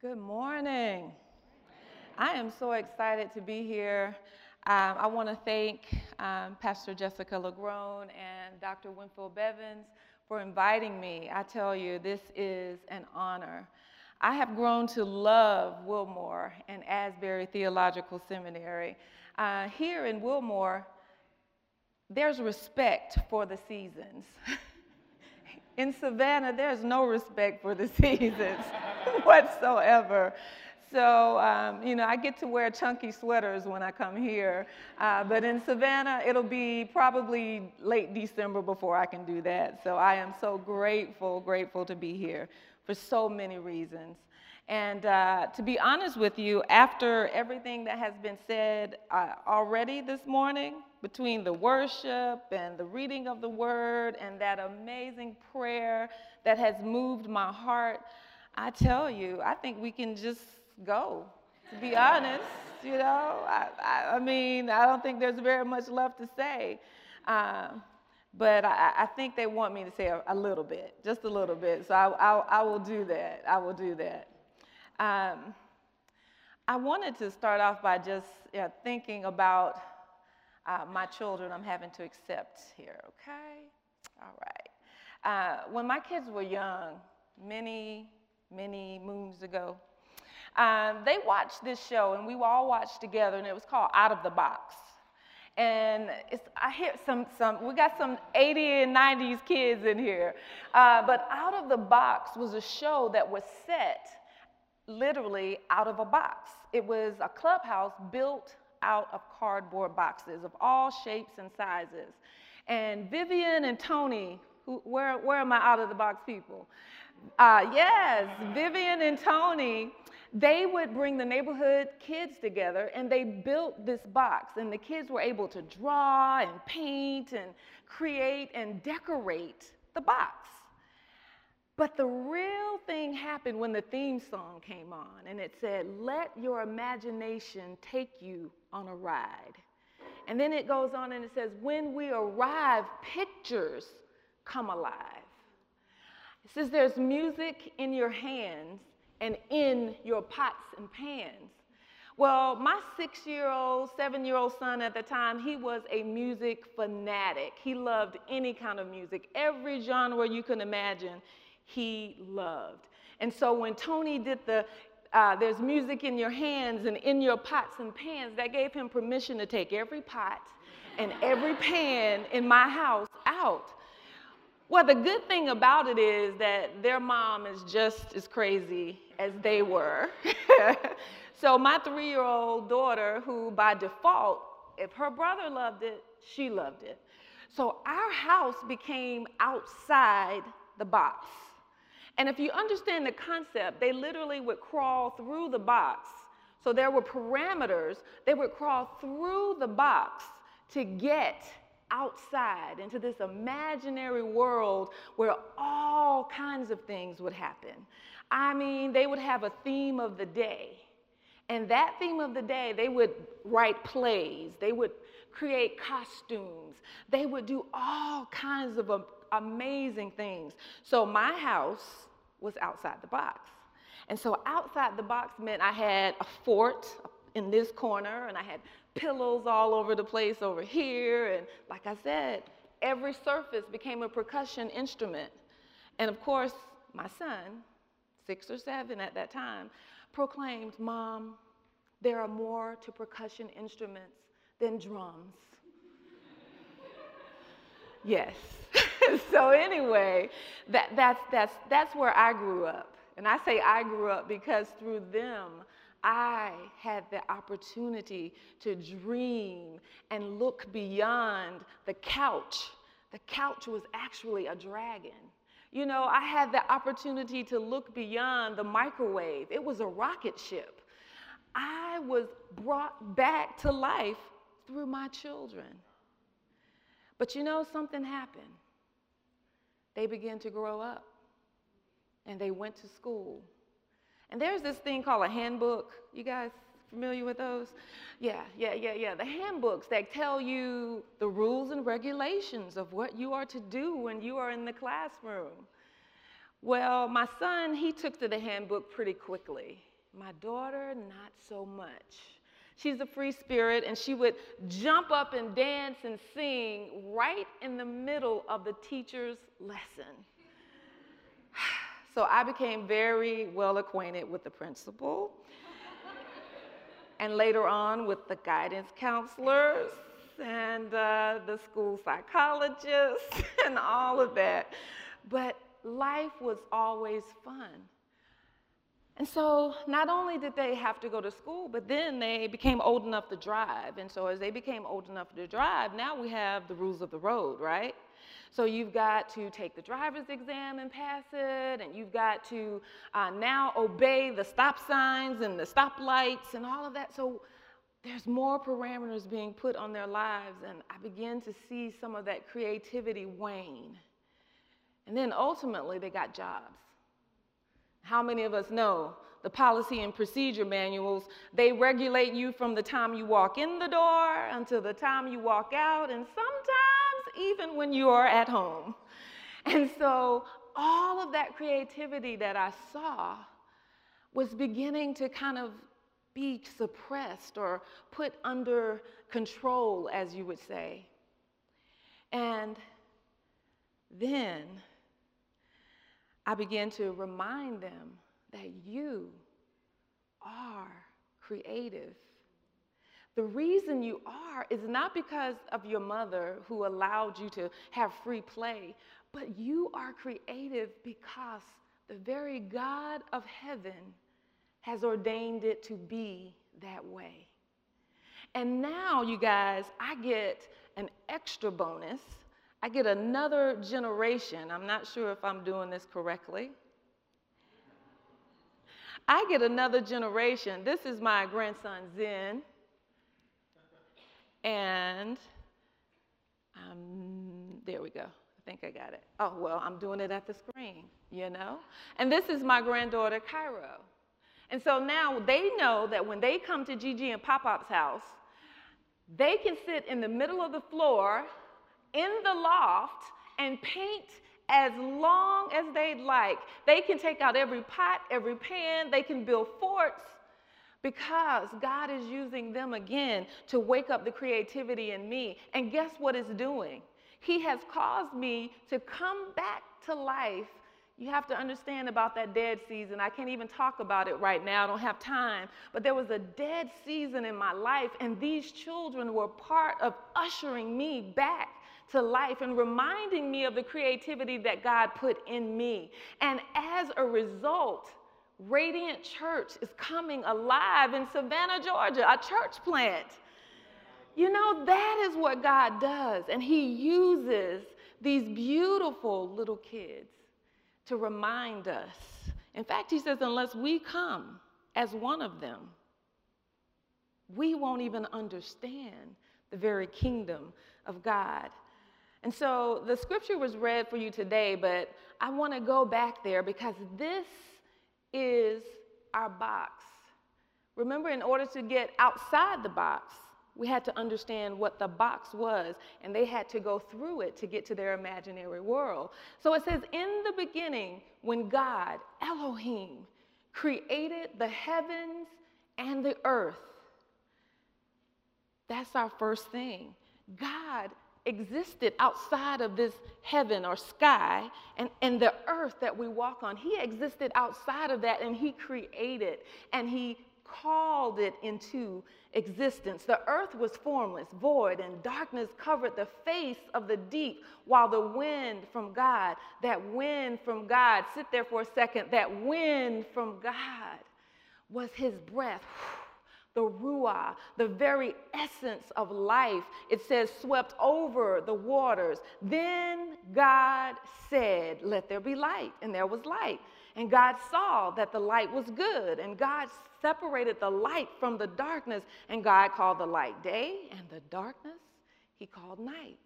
Good morning. I am so excited to be here. Um, I want to thank um, Pastor Jessica LaGrone and Dr. Winfield Bevins for inviting me. I tell you, this is an honor. I have grown to love Wilmore and Asbury Theological Seminary. Uh, here in Wilmore, there's respect for the seasons. in Savannah, there's no respect for the seasons whatsoever. So, um, you know, I get to wear chunky sweaters when I come here. Uh, but in Savannah, it'll be probably late December before I can do that. So I am so grateful, grateful to be here for so many reasons. And uh, to be honest with you, after everything that has been said uh, already this morning, between the worship and the reading of the word and that amazing prayer that has moved my heart, I tell you, I think we can just go, to be honest. You know, I, I, I mean, I don't think there's very much left to say. Um, but I, I, think they want me to say a, a, little bit, just a little bit. So I, will do that. I will do that. Um, I wanted to start off by just thinking about uh, my children I'm having to accept here, okay? All right. Uh, when my kids were young, many, many moons ago, um, they watched this show, and we all watched together, and it was called Out of the Box. And I hear some, some, we got some 80 and 90s kids in here. Uh, but Out of the Box was a show that was set literally out of a box. It was a clubhouse built out of cardboard boxes of all shapes and sizes. And Vivian and Tony, who, where, where are my out of the box people? Uh, yes, Vivian and Tony, they would bring the neighborhood kids together and they built this box. And the kids were able to draw and paint and create and decorate the box. But the real thing happened when the theme song came on and it said, Let your imagination take you on a ride. And then it goes on and it says, When we arrive, pictures come alive. It says, There's music in your hands and in your pots and pans. Well, my six year old, seven year old son at the time, he was a music fanatic. He loved any kind of music, every genre you can imagine he loved. And so when Tony did the uh, there's music in your hands and in your pots and pans, that gave him permission to take every pot and every pan in my house out. Well, the good thing about it is that their mom is just as crazy as they were. so, my three year old daughter, who by default, if her brother loved it, she loved it. So, our house became outside the box. And if you understand the concept, they literally would crawl through the box. So there were parameters, they would crawl through the box to get outside into this imaginary world where all kinds of things would happen. I mean, they would have a theme of the day. And that theme of the day, they would write plays, they would create costumes, they would do all kinds of amazing things. So, my house was outside the box. And so outside the box meant I had a fort in this corner and I had pillows all over the place over here. And like I said, every surface became a percussion instrument. And of course, my son, six or seven at that time, proclaimed, Mom, there are more to percussion instruments than drums. yes. so anyway, that, that's, that's, that's where I grew up. And I say I grew up because through them, I had the opportunity to dream and look beyond the couch. The couch was actually a dragon. You know, I had the opportunity to look beyond the microwave, it was a rocket ship. I was brought back to life through my children. But you know, something happened they began to grow up and they went to school. And there's this thing called a handbook. You guys familiar with those? Yeah, yeah, yeah, yeah. The handbooks that tell you the rules and regulations of what you are to do when you are in the classroom. Well, my son, he took to the handbook pretty quickly. My daughter, not so much. She's a free spirit, and she would jump up and dance and sing right in the middle of the teacher's lesson. So I became very well acquainted with the principal and later on with the guidance counselors and uh, the school psychologists and all of that. But life was always fun. And so not only did they have to go to school, but then they became old enough to drive. And so as they became old enough to drive, now we have the rules of the road, right? So you've got to take the driver's exam and pass it, and you've got to uh, now obey the stop signs and the stoplights and all of that. So there's more parameters being put on their lives, and I begin to see some of that creativity wane. And then ultimately, they got jobs. How many of us know the policy and procedure manuals? They regulate you from the time you walk in the door until the time you walk out, and sometimes even when you are at home. And so, all of that creativity that I saw was beginning to kind of be suppressed or put under control, as you would say. And then I began to remind them that you are creative. The reason you are is not because of your mother who allowed you to have free play, but you are creative because the very God of heaven has ordained it to be that way. And now, you guys, I get an extra bonus. I get another generation. I'm not sure if I'm doing this correctly. I get another generation. This is my grandson, Zen. And um, there we go. I think I got it. Oh, well, I'm doing it at the screen, you know? And this is my granddaughter, Cairo. And so now they know that when they come to Gigi and Pop Pop's house, they can sit in the middle of the floor in the loft and paint as long as they'd like. They can take out every pot, every pan, they can build forts because God is using them again to wake up the creativity in me. And guess what it's doing? He has caused me to come back to life you have to understand about that dead season. I can't even talk about it right now, I don't have time. But there was a dead season in my life, and these children were part of ushering me back to life and reminding me of the creativity that God put in me. And as a result, Radiant Church is coming alive in Savannah, Georgia, a church plant. You know, that is what God does. And He uses these beautiful little kids to remind us. In fact, he says, unless we come as one of them, we won't even understand the very kingdom of God. And so the scripture was read for you today, but I want to go back there because this is our box. Remember, in order to get outside the box, we had to understand what the box was, and they had to go through it to get to their imaginary world. So it says, In the beginning, when God, Elohim, created the heavens and the earth, that's our first thing. God existed outside of this heaven or sky and, and the earth that we walk on. He existed outside of that and He created and He called it into existence. The earth was formless, void, and darkness covered the face of the deep, while the wind from God, that wind from God, sit there for a second, that wind from God was his breath. The Ruah, the very essence of life, it says, swept over the waters. Then God said, Let there be light, and there was light. And God saw that the light was good, and God separated the light from the darkness, and God called the light day, and the darkness he called night.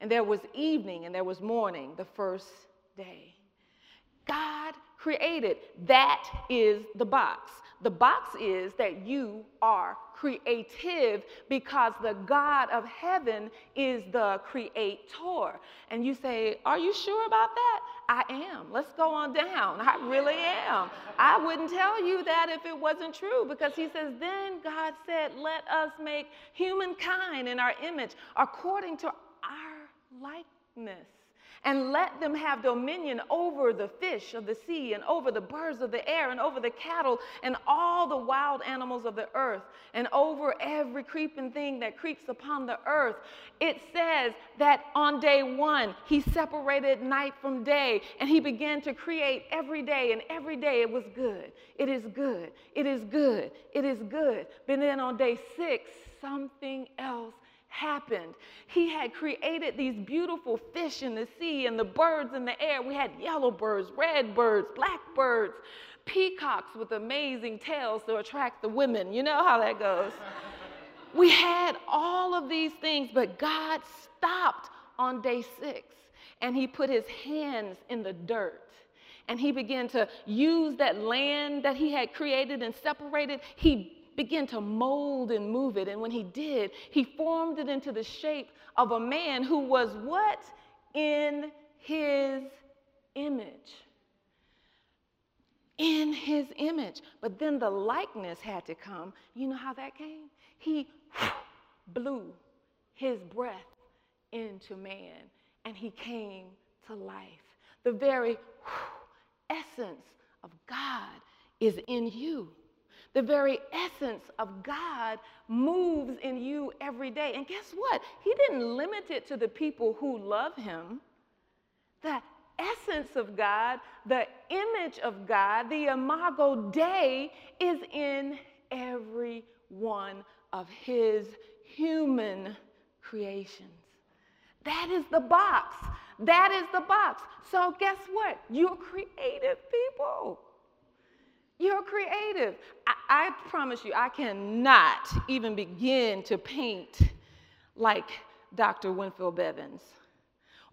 And there was evening and there was morning the first day. God created. That is the box. The box is that you are creative because the God of heaven is the creator. And you say, Are you sure about that? I am. Let's go on down. I really am. I wouldn't tell you that if it wasn't true because he says, Then God said, Let us make humankind in our image according to our likeness and let them have dominion over the fish of the sea and over the birds of the air and over the cattle and all the wild animals of the earth and over every creeping thing that creeps upon the earth. It says that on day one, he separated night from day and he began to create every day, and every day it was good. It is good. It is good. It is good. But then on day six, something else happened. He had created these beautiful fish in the sea and the birds in the air. We had yellow birds, red birds, black birds, peacocks with amazing tails to attract the women. You know how that goes. we had all of these things, but God stopped on day six and he put his hands in the dirt and he began to use that land that he had created and separated. He began to mold and move it. And when he did, he formed it into the shape of a man who was what? In his image. In his image. But then the likeness had to come. You know how that came? He blew his breath into man and he came to life. The very essence of God is in you. The very essence of God moves in you every day. And guess what? He didn't limit it to the people who love Him. The essence of God, the image of God, the imago Dei is in every one of His human creations. That is the box. That is the box. So, guess what? You're creative people. You're creative. I, I, promise you, I cannot even begin to paint like Dr. Winfield Bevins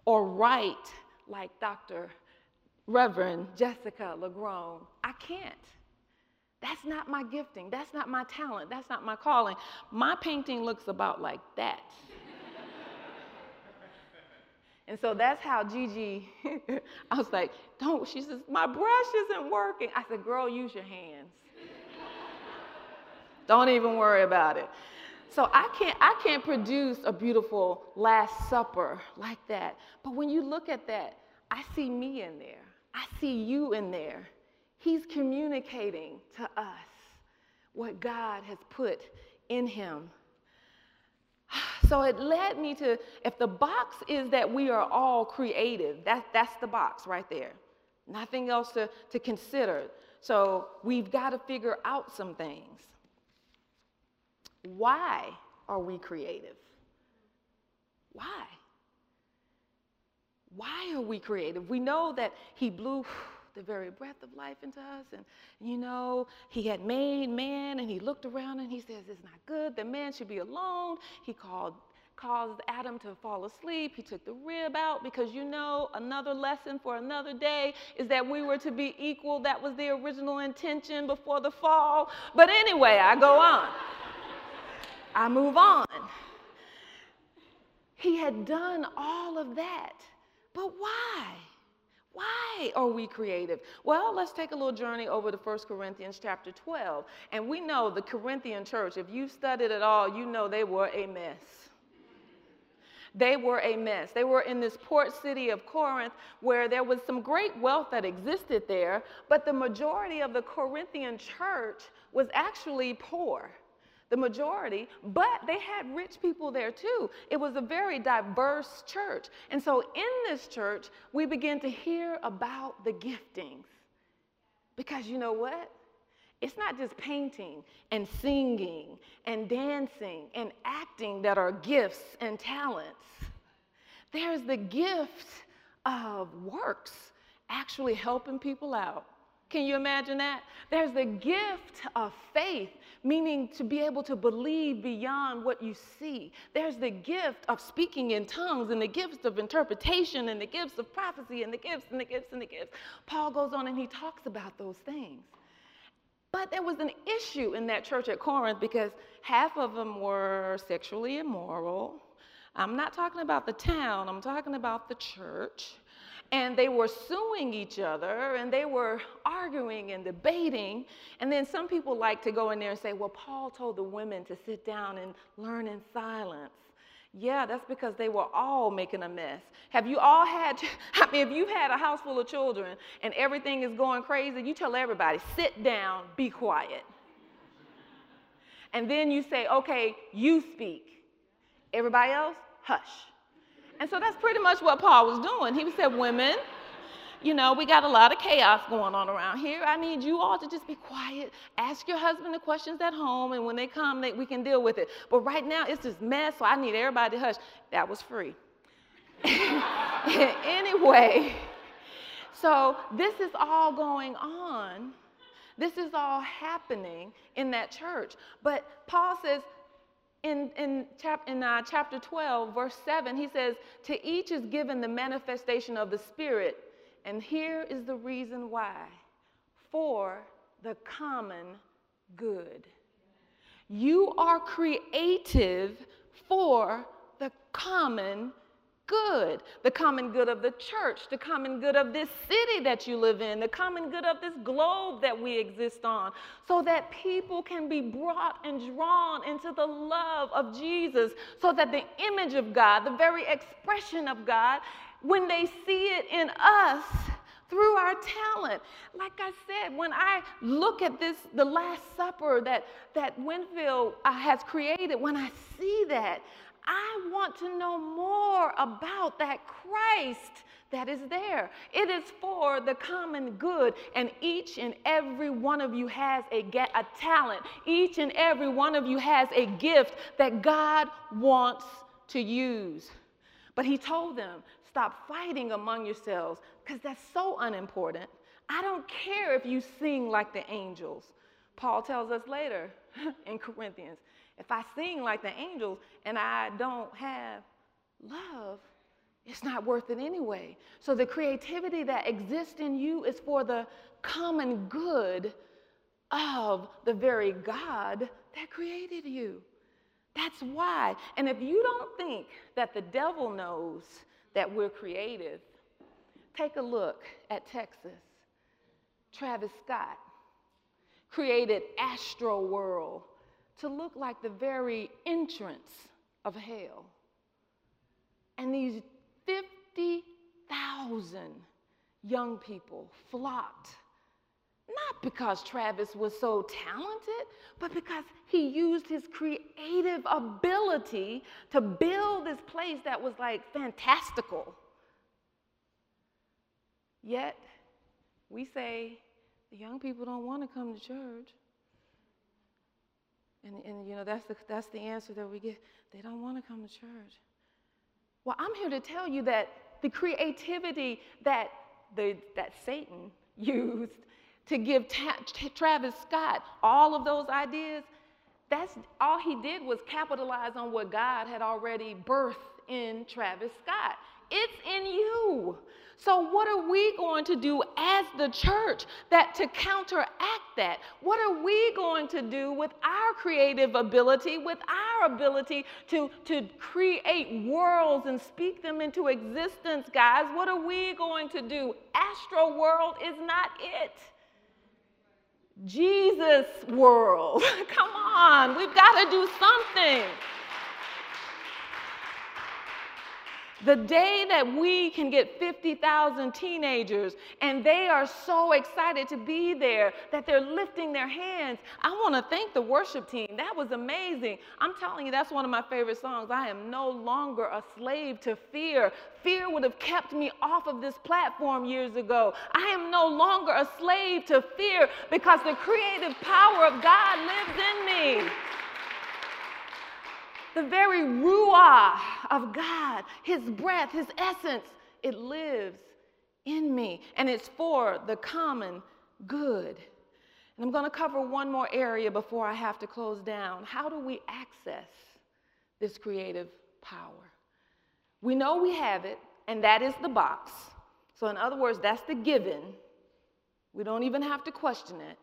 or write like Dr. Reverend Jessica LaGrone. I can't. That's not my gifting. That's not my talent. That's not my calling. My painting looks about like that. And so that's how Gigi, I was like, don't, she says, my brush isn't working. I said, girl, use your hands. don't even worry about it. So I can't, I can't produce a beautiful Last Supper like that. But when you look at that, I see me in there. I see you in there. He's communicating to us what God has put in him so it led me to if the box is that we are all creative, that, that's the box right there. Nothing else to, to consider. So we've got to figure out some things. Why are we creative? Why? Why are we creative? We know that He blew the very breath of life into us. And, you know, he had made man and he looked around and he says, It's not good. The man should be alone. He called caused Adam to fall asleep. He took the rib out because you know another lesson for another day is that we were to be equal. That was the original intention before the fall. But anyway, I go on. I move on. He had done all of that. But why? Why are we creative? Well, let's take a little journey over to 1 Corinthians chapter 12. And we know the Corinthian church, if you've studied at all, you know they were a mess. They were a mess. They were in this port city of Corinth where there was some great wealth that existed there, but the majority of the Corinthian church was actually poor the majority, but they had rich people there too. It was a very diverse church. And so in this church, we begin to hear about the giftings. Because you know what? It's not just painting and singing and dancing and acting that are gifts and talents. There's the gift of works, actually helping people out can you imagine that? There's the gift of faith, meaning to be able to believe beyond what you see. There's the gift of speaking in tongues, and the gifts of interpretation, and the gifts of prophecy, and the gifts, and the gifts, and the gifts. Paul goes on and he talks about those things. But there was an issue in that church at Corinth because half of them were sexually immoral. I'm not talking about the town, I'm talking about the church. And they were suing each other and they were arguing and debating. And then some people like to go in there and say, well, Paul told the women to sit down and learn in silence. Yeah, that's because they were all making a mess. Have you all had, I mean, if you've had a house full of children and everything is going crazy, you tell everybody, sit down, be quiet. And then you say, okay, you speak. Everybody else, hush. And so that's pretty much what Paul was doing. He said, Women, you know, we got a lot of chaos going on around here. I need you all to just be quiet. Ask your husband the questions at home, and when they come, they, we can deal with it. But right now, it's this mess, so I need everybody to hush. That was free. anyway, so this is all going on. This is all happening in that church. But Paul says, in, in, chap, in uh, chapter 12, verse 7, he says, To each is given the manifestation of the Spirit. And here is the reason why for the common good. You are creative for the common good the common good of the church, the common good of this city that you live in, the common good of this globe that we exist on, so that people can be brought and drawn into the love of Jesus, so that the image of God, the very expression of God, when they see it in us, through our talent. Like I said, when I look at this, the Last Supper that, that Winfield uh, has created, when I see that, I want to know more about that Christ that is there. It is for the common good, and each and every one of you has a, a talent. Each and every one of you has a gift that God wants to use. But he told them, stop fighting among yourselves because that's so unimportant. I don't care if you sing like the angels. Paul tells us later in Corinthians if I sing like the angels and I don't have love, it's not worth it anyway. So the creativity that exists in you is for the common good of the very God that created you. That's why. And if you don't think that the devil knows that we're creative, take a look at Texas. Travis Scott created Astro World to look like the very entrance of hell. And these 50,000 young people flocked, not because Travis was so talented, but because he used his creative ability to build this place that was like fantastical. Yet, we say the young people don't want to come to church. And, and you know, that's the, that's the answer that we get. They don't want to come to church. Well, I'm here to tell you that the creativity that, the, that Satan used to give Ta- Travis Scott all of those ideas, that's all he did was capitalize on what God had already birthed in Travis Scott. It's in you. So, what are we going to do as the church that to counteract that? What are we going to do with our creative ability, with our ability to, to create worlds and speak them into existence, guys? What are we going to do? Astro World is not it. Jesus world. Come on, we've got to do something. The day that we can get 50,000 teenagers and they are so excited to be there that they're lifting their hands. I want to thank the worship team. That was amazing. I'm telling you, that's one of my favorite songs. I am no longer a slave to fear. Fear would have kept me off of this platform years ago. I am no longer a slave to fear because the creative power of God lives in me the very ruah of God, His breath, His essence, it lives in me. And it's for the common good. And I'm going to cover one more area before I have to close down. How do we access this creative power? We know we have it, and that is the box. So, in other words, that's the given. We don't even have to question it.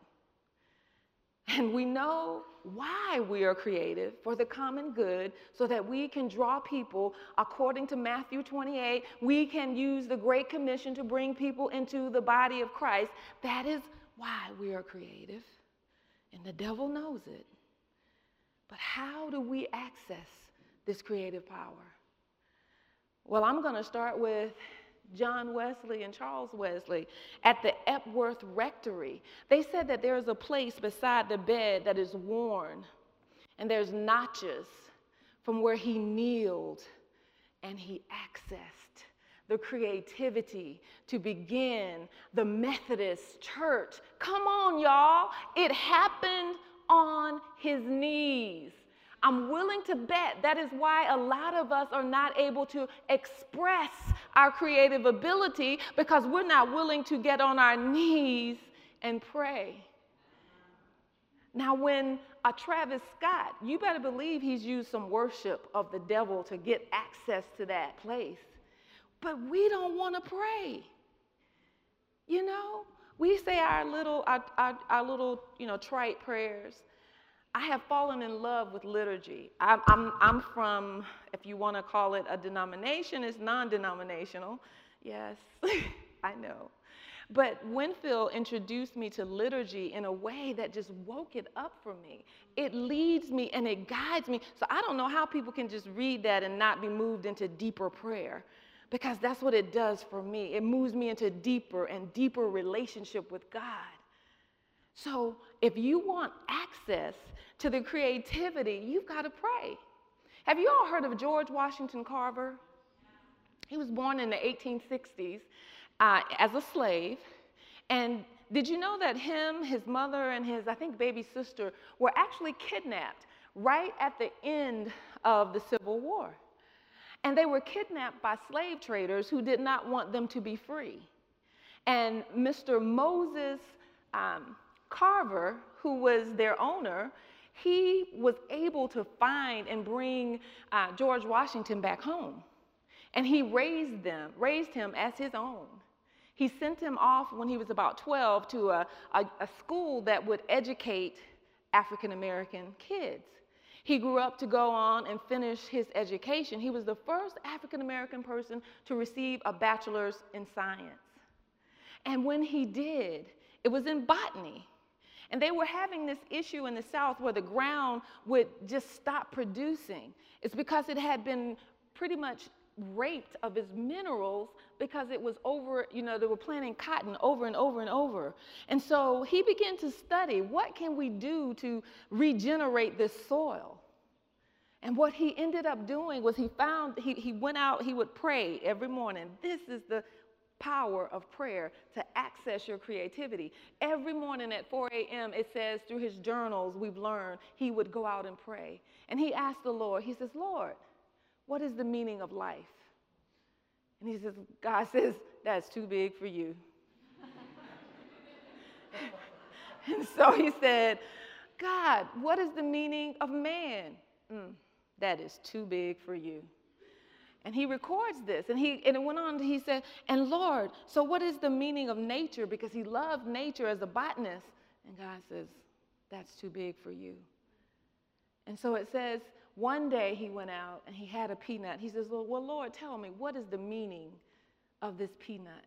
And we know why we are creative for the common good so that we can draw people according to Matthew 28. We can use the Great Commission to bring people into the body of Christ. That is why we are creative. And the devil knows it. But how do we access this creative power? Well, I'm going to start with John Wesley and Charles Wesley at the Epworth Rectory. They said that there is a place beside the bed that is worn, and there's notches from where he kneeled and he accessed the creativity to begin the Methodist church. Come on, y'all. It happened on his knees. I'm willing to bet that is why a lot of us are not able to express our creative ability because we're not willing to get on our knees and pray. Now, when a Travis Scott, you better believe he's used some worship of the devil to get access to that place. But we don't want to pray. You know, we say our little, our, our, our little, you know, trite prayers. I have fallen in love with liturgy. I'm, I'm, I'm from, if you want to call it a denomination, it's non denominational. Yes, I know. But Winfield introduced me to liturgy in a way that just woke it up for me. It leads me and it guides me. So I don't know how people can just read that and not be moved into deeper prayer because that's what it does for me. It moves me into deeper and deeper relationship with God. So if you want access to the creativity, you've got to pray. Have you all heard of George Washington Carver? He was born in the 1860s uh, as a slave. And did you know that him, his mother, and his, I think, baby sister were actually kidnapped right at the end of the Civil War? And they were kidnapped by slave traders who did not want them to be free. And Mr. Moses um, Carver, who was their owner, he was able to find and bring uh, George Washington back home. And he raised them, raised him as his own. He sent him off when he was about 12 to a, a, a school that would educate African American kids. He grew up to go on and finish his education. He was the first African American person to receive a bachelor's in science. And when he did, it was in botany. And they were having this issue in the South where the ground would just stop producing. It's because it had been pretty much raped of its minerals because it was over, you know, they were planting cotton over and over and over. And so he began to study what can we do to regenerate this soil? And what he ended up doing was he found, he, he went out, he would pray every morning. This is the power of prayer to access your creativity. Every morning at 4 a.m., it says through his journals, we've learned he would go out and pray. And he asked the Lord, he says, Lord, what is the meaning of life? And he says, God says, that's too big for you. and so he said, God, what is the meaning of man? Mm, that is too big for you. And he records this. And, he, and it went on, he said, And Lord, so what is the meaning of nature? Because he loved nature as a botanist. And God says, That's too big for you. And so it says, one day he went out and he had a peanut. He says, Well, well Lord, tell me, what is the meaning of this peanut?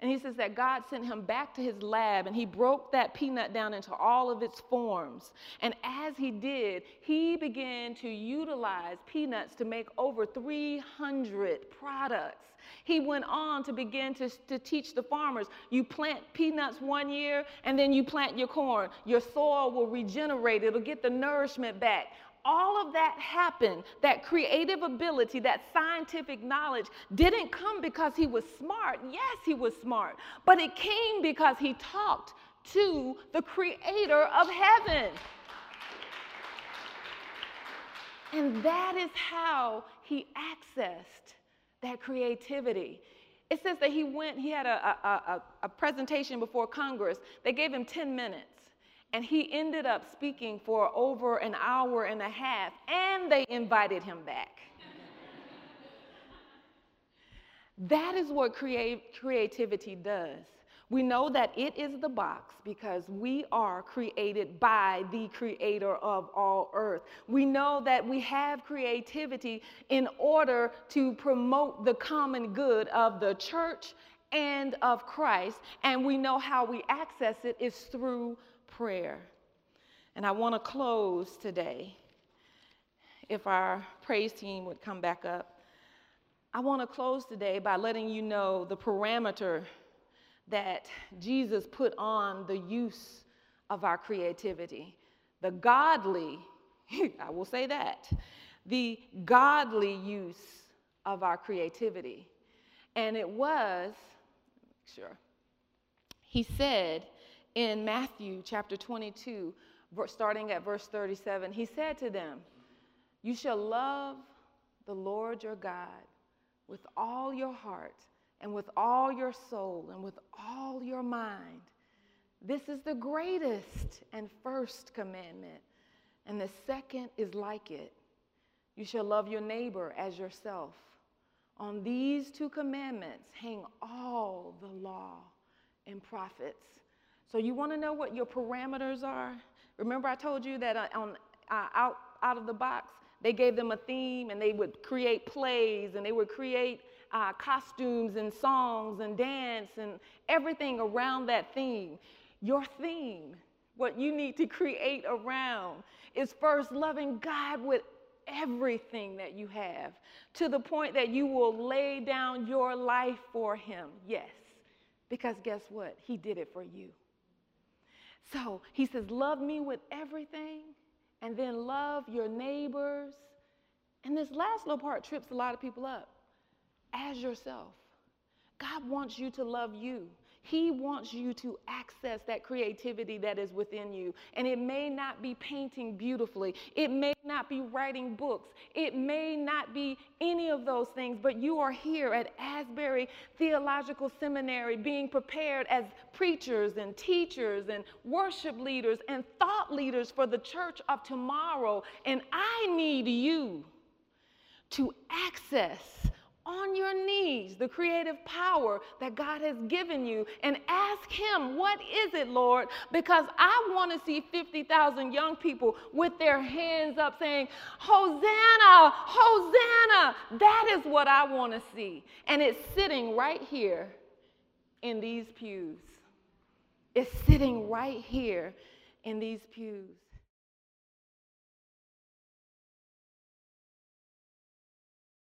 And he says that God sent him back to his lab and he broke that peanut down into all of its forms. And as he did, he began to utilize peanuts to make over 300 products. He went on to begin to, to teach the farmers you plant peanuts one year and then you plant your corn. Your soil will regenerate, it'll get the nourishment back all of that happened, that creative ability, that scientific knowledge, didn't come because he was smart. Yes, he was smart, but it came because he talked to the creator of heaven. And that is how he accessed that creativity. It says that he went, he had a, a, a, a presentation before Congress. They gave him 10 minutes. And he ended up speaking for over an hour and a half, and they invited him back. that is what creativity does. We know that it is the box because we are created by the creator of all earth. We know that we have creativity in order to promote the common good of the church and of Christ. And we know how we access it is through prayer. And I want to close today, if our praise team would come back up. I want to close today by letting you know the parameter that Jesus put on the use of our creativity. The godly, I will say that, the godly use of our creativity. And it was, sure, he said in Matthew chapter 22, starting at verse 37, he said to them, You shall love the Lord your God with all your heart and with all your soul and with all your mind. This is the greatest and first commandment. And the second is like it you shall love your neighbor as yourself. On these two commandments hang all the law and prophets. So, you want to know what your parameters are? Remember, I told you that uh, on, uh, out, out of the box, they gave them a theme and they would create plays and they would create uh, costumes and songs and dance and everything around that theme. Your theme, what you need to create around, is first loving God with everything that you have to the point that you will lay down your life for Him. Yes, because guess what? He did it for you. So He says, Love me with everything, and then love your neighbors. And this last little part trips a lot of people up as yourself. God wants you to love you. He wants you to access that creativity that is within you. And it may not be painting beautifully, it may not be writing books, it may not be any of those things, but you are here at Asbury Theological Seminary being prepared as preachers and teachers and worship leaders and thought leaders for the church of tomorrow. And I need you to access on your knees the creative power that God has given you and ask Him, What is it, Lord? Because I want to see 50,000 young people with their hands up saying, Hosanna, Hosanna. That is what I want to see. And it's sitting right here in these pews. It's sitting right here in these pews.